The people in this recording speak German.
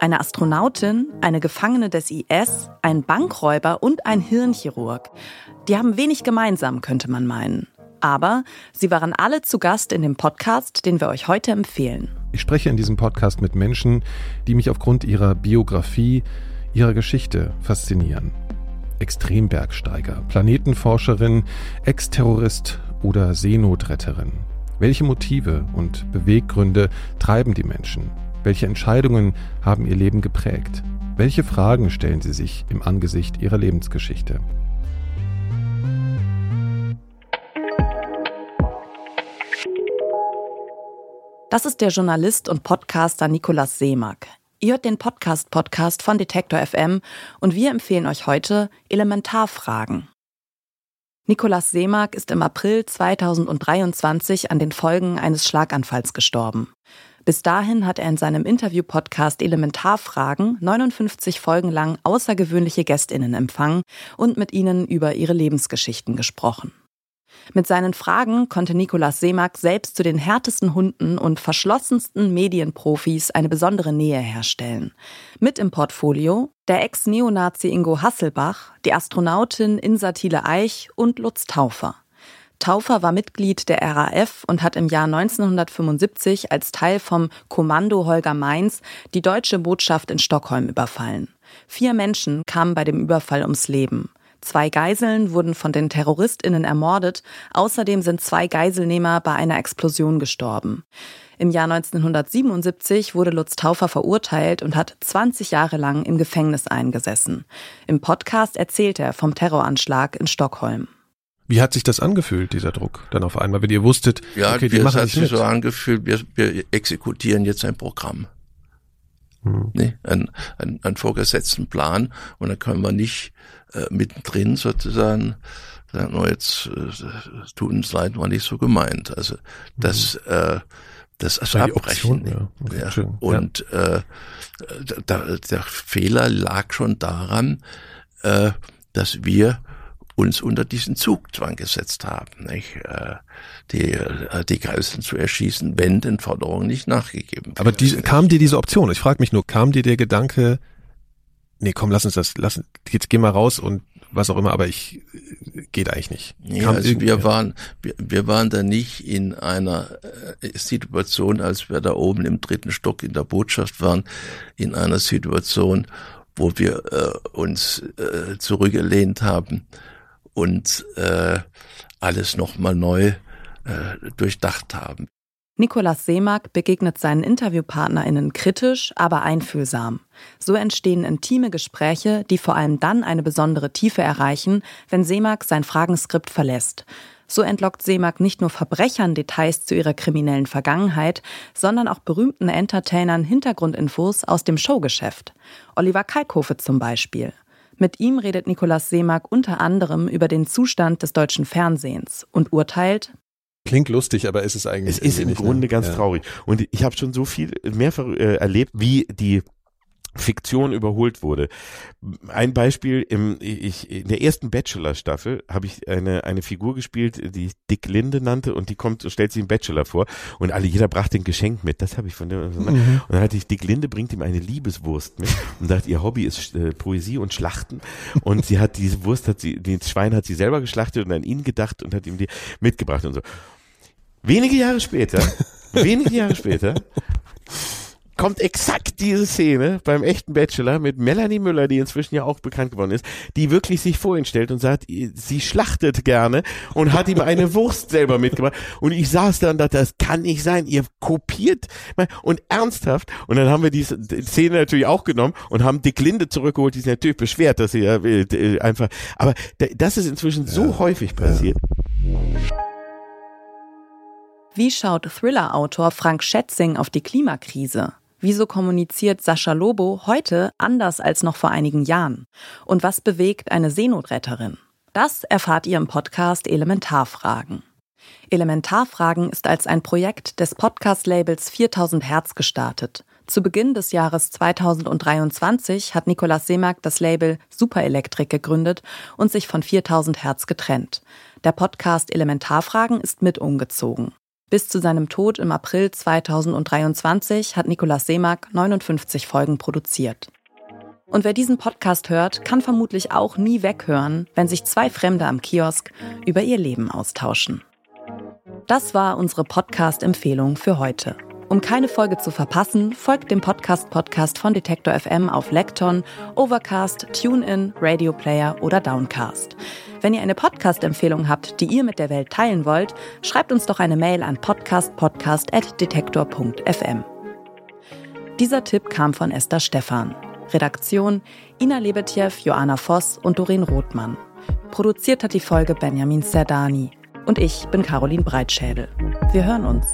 Eine Astronautin, eine Gefangene des IS, ein Bankräuber und ein Hirnchirurg. Die haben wenig gemeinsam, könnte man meinen. Aber sie waren alle zu Gast in dem Podcast, den wir euch heute empfehlen. Ich spreche in diesem Podcast mit Menschen, die mich aufgrund ihrer Biografie, ihrer Geschichte faszinieren. Extrembergsteiger, Planetenforscherin, Ex-Terrorist oder Seenotretterin. Welche Motive und Beweggründe treiben die Menschen? Welche Entscheidungen haben ihr Leben geprägt? Welche Fragen stellen sie sich im Angesicht ihrer Lebensgeschichte? Das ist der Journalist und Podcaster Nikolaus Seemack. Ihr hört den Podcast-Podcast von Detektor FM und wir empfehlen euch heute Elementarfragen. Nikolaus Seemack ist im April 2023 an den Folgen eines Schlaganfalls gestorben. Bis dahin hat er in seinem Interview-Podcast Elementarfragen 59 Folgen lang außergewöhnliche Gästinnen empfangen und mit ihnen über ihre Lebensgeschichten gesprochen. Mit seinen Fragen konnte Nikolaus Seemack selbst zu den härtesten Hunden und verschlossensten Medienprofis eine besondere Nähe herstellen. Mit im Portfolio der Ex-Neonazi Ingo Hasselbach, die Astronautin Insa Thiele Eich und Lutz Taufer. Taufer war Mitglied der RAF und hat im Jahr 1975 als Teil vom Kommando Holger Mainz die deutsche Botschaft in Stockholm überfallen. Vier Menschen kamen bei dem Überfall ums Leben. Zwei Geiseln wurden von den Terroristinnen ermordet, außerdem sind zwei Geiselnehmer bei einer Explosion gestorben. Im Jahr 1977 wurde Lutz Taufer verurteilt und hat 20 Jahre lang im Gefängnis eingesessen. Im Podcast erzählt er vom Terroranschlag in Stockholm. Wie hat sich das angefühlt, dieser Druck, dann auf einmal, wenn ihr wusstet, ja, okay, die machen es hat sich mit. so angefühlt, wir, wir exekutieren jetzt ein Programm. Hm. Nee, einen, einen, einen vorgesetzten Plan und dann können wir nicht äh, mittendrin sozusagen sagen, oh, jetzt äh, tut uns leid, war nicht so gemeint. Also das, mhm. äh, das also Abbrechen. Option, ja. ja. Und äh, da, der Fehler lag schon daran, äh, dass wir uns unter diesen Zugzwang gesetzt haben, nicht? Äh, die, äh, die Geiseln zu erschießen, wenn den Forderungen nicht nachgegeben wird. Aber die, kam dir diese Option? Ich frage mich nur, kam dir der Gedanke, nee, komm, lass uns das, lass, jetzt geh mal raus und was auch immer, aber ich geht eigentlich nicht. Ja, also wir waren, wir, wir waren da nicht in einer äh, Situation, als wir da oben im dritten Stock in der Botschaft waren, in einer Situation, wo wir äh, uns äh, zurückgelehnt haben und äh, alles nochmal neu äh, durchdacht haben. Nikolaus Seemack begegnet seinen InterviewpartnerInnen kritisch, aber einfühlsam. So entstehen intime Gespräche, die vor allem dann eine besondere Tiefe erreichen, wenn Seemack sein Fragenskript verlässt. So entlockt Seemack nicht nur Verbrechern Details zu ihrer kriminellen Vergangenheit, sondern auch berühmten Entertainern Hintergrundinfos aus dem Showgeschäft. Oliver Kalkofe zum Beispiel. Mit ihm redet Nikolaus Seemack unter anderem über den Zustand des deutschen Fernsehens und urteilt, Klingt lustig, aber ist es eigentlich. Es ist im Grunde ne? ganz ja. traurig. Und ich habe schon so viel mehrfach äh, erlebt, wie die Fiktion überholt wurde. Ein Beispiel im ich in der ersten Bachelor Staffel habe ich eine eine Figur gespielt, die ich Dick Linde nannte und die kommt stellt sich im Bachelor vor und alle jeder brachte ein Geschenk mit. Das habe ich von dem mhm. und dann hatte ich Dick Linde bringt ihm eine Liebeswurst mit und sagt ihr Hobby ist äh, Poesie und Schlachten und sie hat diese Wurst hat sie den Schwein hat sie selber geschlachtet und an ihn gedacht und hat ihm die mitgebracht und so. Wenige Jahre später, wenige Jahre später, kommt exakt diese Szene beim echten Bachelor mit Melanie Müller, die inzwischen ja auch bekannt geworden ist, die wirklich sich vor ihn stellt und sagt, sie schlachtet gerne und hat ihm eine Wurst selber mitgebracht. Und ich saß da und dachte, das kann nicht sein, ihr kopiert und ernsthaft. Und dann haben wir die Szene natürlich auch genommen und haben Dick Linde zurückgeholt, die sich natürlich beschwert, dass sie ja äh, einfach, aber das ist inzwischen ja. so häufig passiert. Ja. Wie schaut Thriller-Autor Frank Schätzing auf die Klimakrise? Wieso kommuniziert Sascha Lobo heute anders als noch vor einigen Jahren? Und was bewegt eine Seenotretterin? Das erfahrt ihr im Podcast Elementarfragen. Elementarfragen ist als ein Projekt des Podcast-Labels 4000 Hertz gestartet. Zu Beginn des Jahres 2023 hat Nikolaus Seemack das Label Superelektrik gegründet und sich von 4000 Hertz getrennt. Der Podcast Elementarfragen ist mit umgezogen. Bis zu seinem Tod im April 2023 hat Nikolaus Seemack 59 Folgen produziert. Und wer diesen Podcast hört, kann vermutlich auch nie weghören, wenn sich zwei Fremde am Kiosk über ihr Leben austauschen. Das war unsere Podcast-Empfehlung für heute. Um keine Folge zu verpassen, folgt dem Podcast-Podcast von Detektor FM auf Lekton, Overcast, TuneIn, Radio Player oder Downcast. Wenn ihr eine Podcast-Empfehlung habt, die ihr mit der Welt teilen wollt, schreibt uns doch eine Mail an podcastpodcast.detektor.fm. Dieser Tipp kam von Esther Stephan. Redaktion Ina Lebetjew, Joanna Voss und Doreen Rothmann. Produziert hat die Folge Benjamin Serdani. Und ich bin Caroline Breitschädel. Wir hören uns.